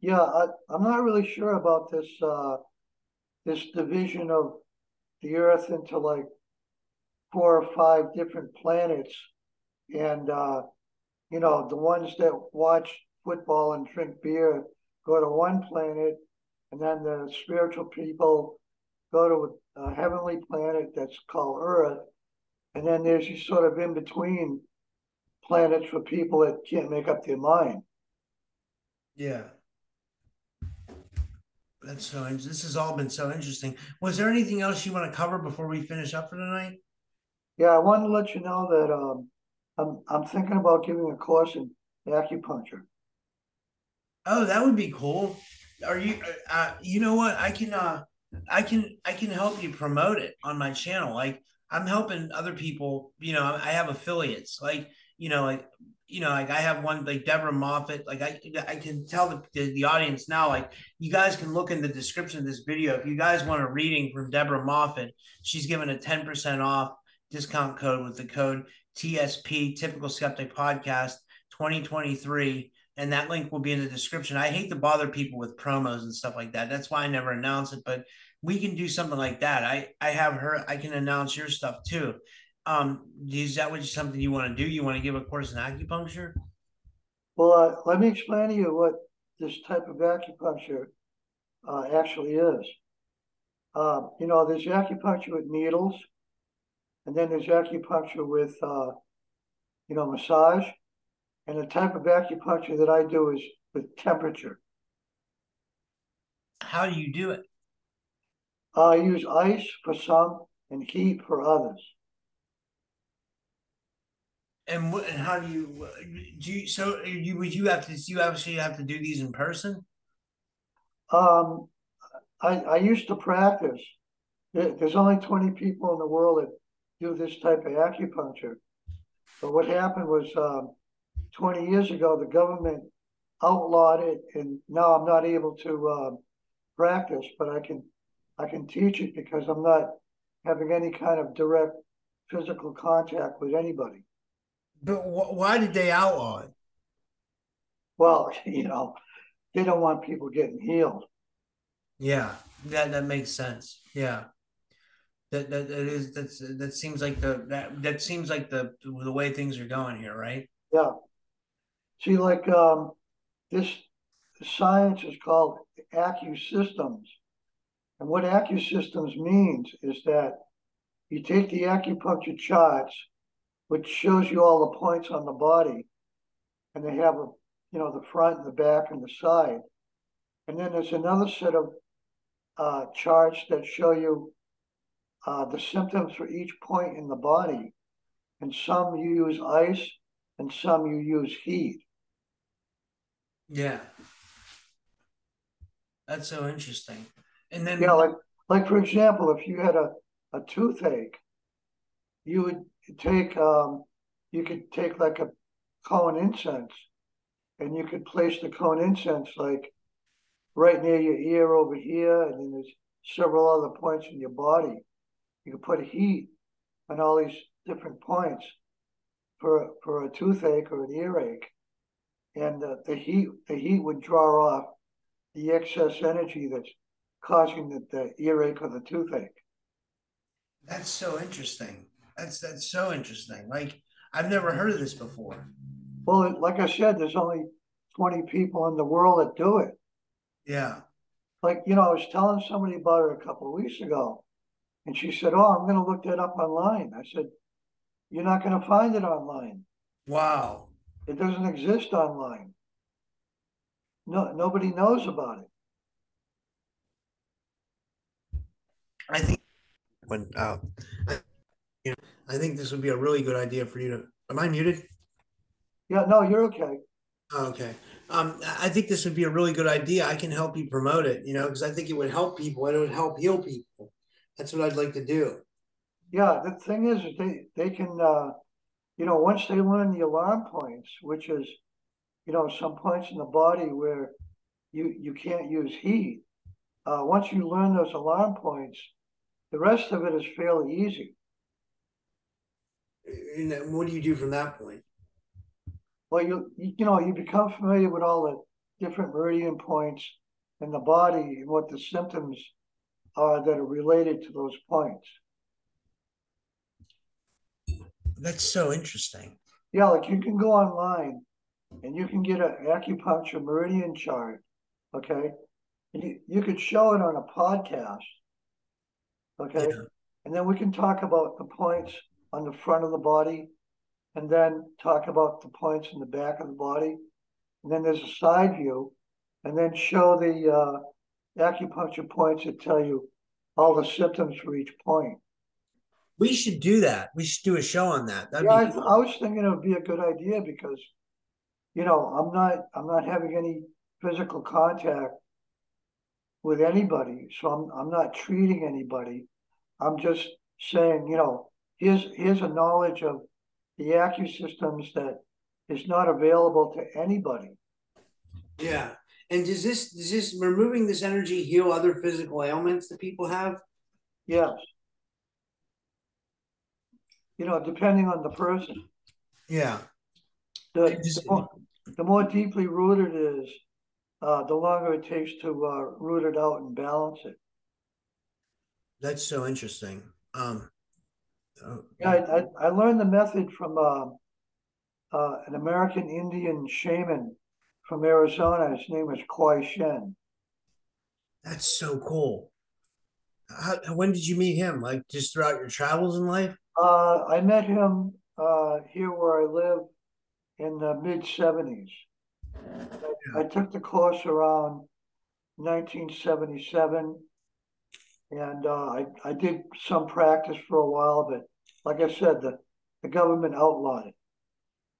Yeah, I, I'm not really sure about this uh this division of the earth into like four or five different planets. And uh, you know, the ones that watch football and drink beer go to one planet, and then the spiritual people go to a heavenly planet that's called Earth, and then there's these sort of in between planets for people that can't make up their mind. Yeah. That's so. This has all been so interesting. Was there anything else you want to cover before we finish up for tonight? Yeah, I wanted to let you know that um, I'm I'm thinking about giving a course in acupuncture. Oh, that would be cool. Are you? Uh, uh, you know what? I can. Uh, I can. I can help you promote it on my channel. Like I'm helping other people. You know, I have affiliates. Like you know, like you know, like I have one like Deborah Moffat. Like I, I can tell the, the, the audience now. Like you guys can look in the description of this video if you guys want a reading from Deborah Moffat. She's given a ten percent off discount code with the code TSP Typical Skeptic Podcast 2023 and that link will be in the description. I hate to bother people with promos and stuff like that. That's why I never announce it, but we can do something like that. I I have her. I can announce your stuff too. Um, is that what something you want to do? You want to give a course in acupuncture? Well, uh, let me explain to you what this type of acupuncture uh, actually is. Uh, you know, there's acupuncture with needles, and then there's acupuncture with, uh, you know, massage. And the type of acupuncture that I do is with temperature. How do you do it? I use ice for some and heat for others. And what? And how do you do? You, so you would you have to you actually have to do these in person? Um, I I used to practice. There's only 20 people in the world that do this type of acupuncture. But what happened was um, 20 years ago, the government outlawed it, and now I'm not able to uh, practice, but I can I can teach it because I'm not having any kind of direct physical contact with anybody. But wh- why did they outlaw it? Well, (laughs) you know, they don't want people getting healed. Yeah, that that makes sense. Yeah, that that, that is that's that seems like the that that seems like the the way things are going here, right? Yeah. See, like um, this science is called AccuSystems. And what AccuSystems means is that you take the acupuncture charts, which shows you all the points on the body, and they have a, you know, the front and the back and the side. And then there's another set of uh, charts that show you uh, the symptoms for each point in the body. And some you use ice and some you use heat. Yeah. That's so interesting. And then yeah, like like for example, if you had a, a toothache, you would take um you could take like a cone incense and you could place the cone incense like right near your ear over here, and then there's several other points in your body. You could put heat on all these different points for for a toothache or an earache, and uh, the heat the heat would draw off the excess energy that's causing the, the earache or the toothache. That's so interesting. That's that's so interesting. Like I've never heard of this before. Well, like I said, there's only 20 people in the world that do it. Yeah. Like, you know, I was telling somebody about it a couple of weeks ago, and she said, Oh, I'm going to look that up online. I said, You're not going to find it online. Wow. It doesn't exist online. No, nobody knows about it. I think when uh, I, you know, I think this would be a really good idea for you to. Am I muted? Yeah, no, you're okay. Oh, okay. Um, I think this would be a really good idea. I can help you promote it, you know, because I think it would help people and it would help heal people. That's what I'd like to do. Yeah, the thing is, they they can, uh, you know, once they learn the alarm points, which is, you know, some points in the body where you you can't use heat. Uh, once you learn those alarm points, the rest of it is fairly easy. And what do you do from that point? Well, you you know you become familiar with all the different meridian points in the body and what the symptoms are that are related to those points. That's so interesting. Yeah, like you can go online and you can get an acupuncture meridian chart, okay? And you, you could show it on a podcast, okay? Yeah. And then we can talk about the points on the front of the body and then talk about the points in the back of the body. And then there's a side view and then show the uh, acupuncture points that tell you all the symptoms for each point. We should do that. We should do a show on that. That'd yeah, I, I was thinking it would be a good idea because, you know, I'm not I'm not having any physical contact with anybody, so I'm I'm not treating anybody. I'm just saying, you know, here's here's a knowledge of the acusystems that is not available to anybody. Yeah. And does this does this removing this energy heal other physical ailments that people have? Yes. You know, depending on the person. Yeah. The, the, more, the more deeply rooted it is, uh, the longer it takes to uh, root it out and balance it. That's so interesting. Um uh, Yeah, I, I, I learned the method from uh, uh, an American Indian shaman from Arizona. His name is Kwai Shen. that's so cool. How, when did you meet him? Like just throughout your travels in life? Uh, I met him uh, here where I live in the mid 70s. I, I took the course around 1977 and uh, I, I did some practice for a while, but like I said, the, the government outlawed it.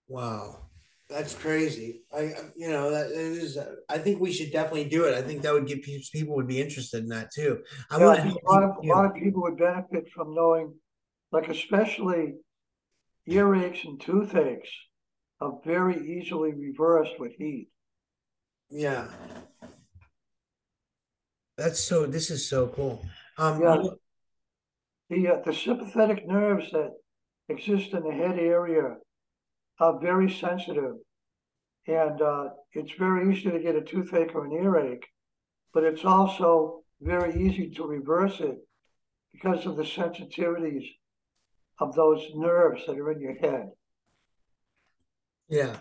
Wow. That's crazy. I, you know, that it is. I think we should definitely do it. I think that would get people. People would be interested in that too. I Yeah, want to a lot of, a lot of people would benefit from knowing, like especially earaches and toothaches are very easily reversed with heat. Yeah. That's so. This is so cool. Um. Yeah. The, uh, the sympathetic nerves that exist in the head area are very sensitive. And uh, it's very easy to get a toothache or an earache, but it's also very easy to reverse it because of the sensitivities of those nerves that are in your head. Yeah.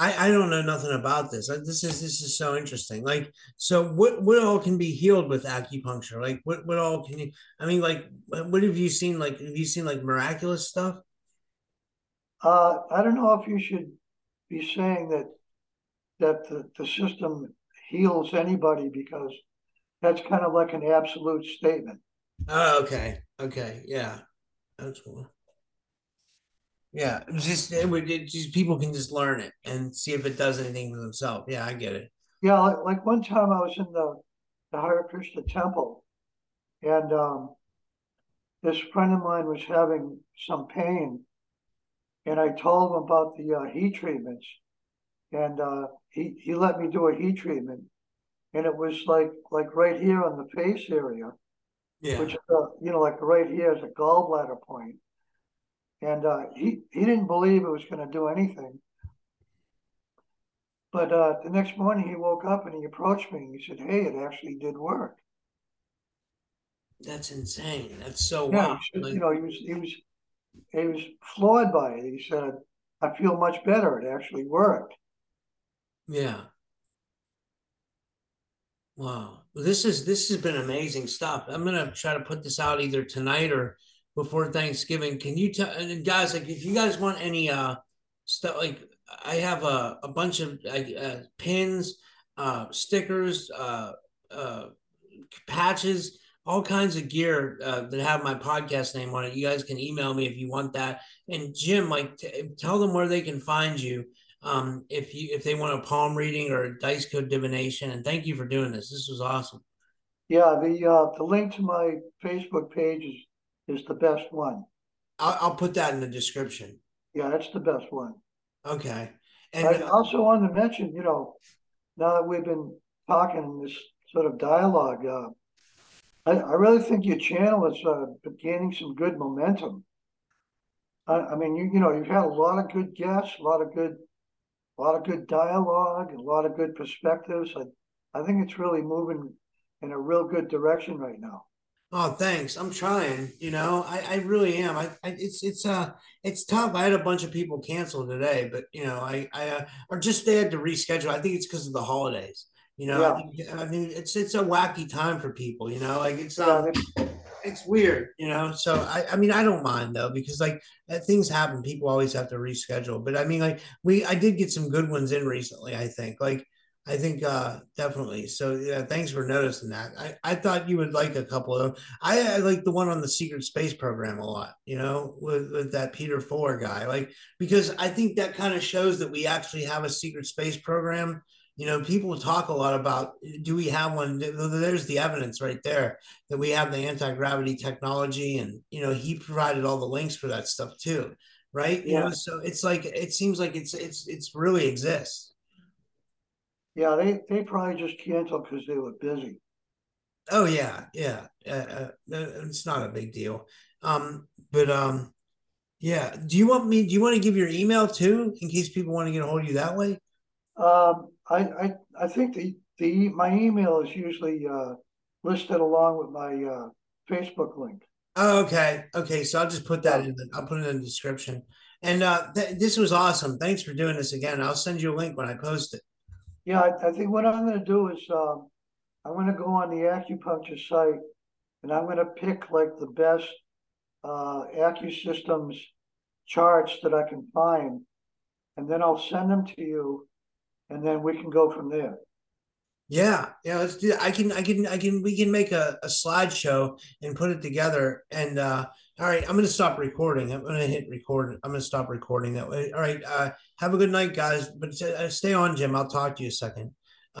I, I don't know nothing about this. This is this is so interesting. Like, so what what all can be healed with acupuncture? Like, what what all can you? I mean, like, what have you seen? Like, have you seen like miraculous stuff? Uh, I don't know if you should be saying that that the, the system heals anybody because that's kind of like an absolute statement. Oh, okay, okay, yeah, that's cool. Yeah, it was just it would it just people can just learn it and see if it does anything for themselves. Yeah, I get it. Yeah, like, like one time I was in the, the Hare Krishna temple and um, this friend of mine was having some pain and I told him about the uh, heat treatments and uh, he, he let me do a heat treatment and it was like like right here on the face area yeah. which is, uh, you know, like right here is a gallbladder point. And uh, he, he didn't believe it was going to do anything. But uh, the next morning he woke up and he approached me and he said, Hey, it actually did work. That's insane. That's so Yeah, wow. said, Like, you know, he was he was he was floored by it. He said, I feel much better. It actually worked. yeah. Wow. This is this has been amazing stuff. I'm gonna try to put this out either tonight or before Thanksgiving. Can you tell guys like if you guys want any uh stuff like I have a, a bunch of like uh, pins, uh stickers, uh uh patches, all kinds of gear uh, that have my podcast name on it. You guys can email me if you want that. And Jim, like, t- tell them where they can find you um, if you if they want a palm reading or a dice code divination. And thank you for doing this. This was awesome. Yeah, the uh, the link to my Facebook page is, is the best one. I'll, I'll put that in the description. Yeah, that's the best one. Okay. And I also wanted to mention, you know, now that we've been talking in this sort of dialogue, uh, I, I really think your channel is uh, gaining some good momentum. I, I mean, you you know, you've had a lot of good guests, a lot of good, a lot of good dialogue, a lot of good perspectives. I, I think it's really moving in a real good direction right now. Oh, thanks. I'm trying. You know, I, I really am. I, I, it's it's uh it's tough. I had a bunch of people cancel today, but you know, I I uh, or just they had to reschedule. I think it's because of the holidays. You know, Yeah. I, mean, it's it's a wacky time for people. You know, like it's Yeah, um, it's weird. You know, so I I mean, I don't mind though because like uh, things happen. People always have to reschedule. But I mean, like we I did get some good ones in recently. I think like. I think uh definitely. So yeah, thanks for noticing that. I, I thought you would like a couple of them. I, I like the one on the secret space program a lot, you know, with, with that Peter Fuller guy. Like because I think that kind of shows that we actually have a secret space program. You know, people talk a lot about do we have one? There's the evidence right there that we have the anti-gravity technology, and you know, he provided all the links for that stuff too, right? You Yeah. know, so it's like it seems like it's it's it's really exists. yeah, they they probably just canceled because they were busy. Oh yeah, yeah. Uh, uh, it's not a big deal. Um, but um, yeah. Do you want me? Do you want to give your email too, in case people want to get a hold of you that way? Um, I, I, I think the, the, my email is usually, uh, listed along with my, uh, Facebook link. Oh, okay, okay. So I'll just put that in. The, I'll put it in the description. And uh, th- this was awesome. Thanks for doing this again. I'll send you a link when I post it. Yeah, I, I think what I'm gonna do is, um, I'm gonna go on the acupuncture site and I'm gonna pick like the best, uh, AccuSystems charts that I can find. And then I'll send them to you and then we can go from there. Yeah, yeah. Let's do that. I can, I can, I can. We can make a, a slideshow and put it together. And uh, all right, I'm going to stop recording. I'm going to hit record. I'm going to stop recording that way. All right. Uh, have a good night, guys. But uh, stay on, Jim. I'll talk to you a second.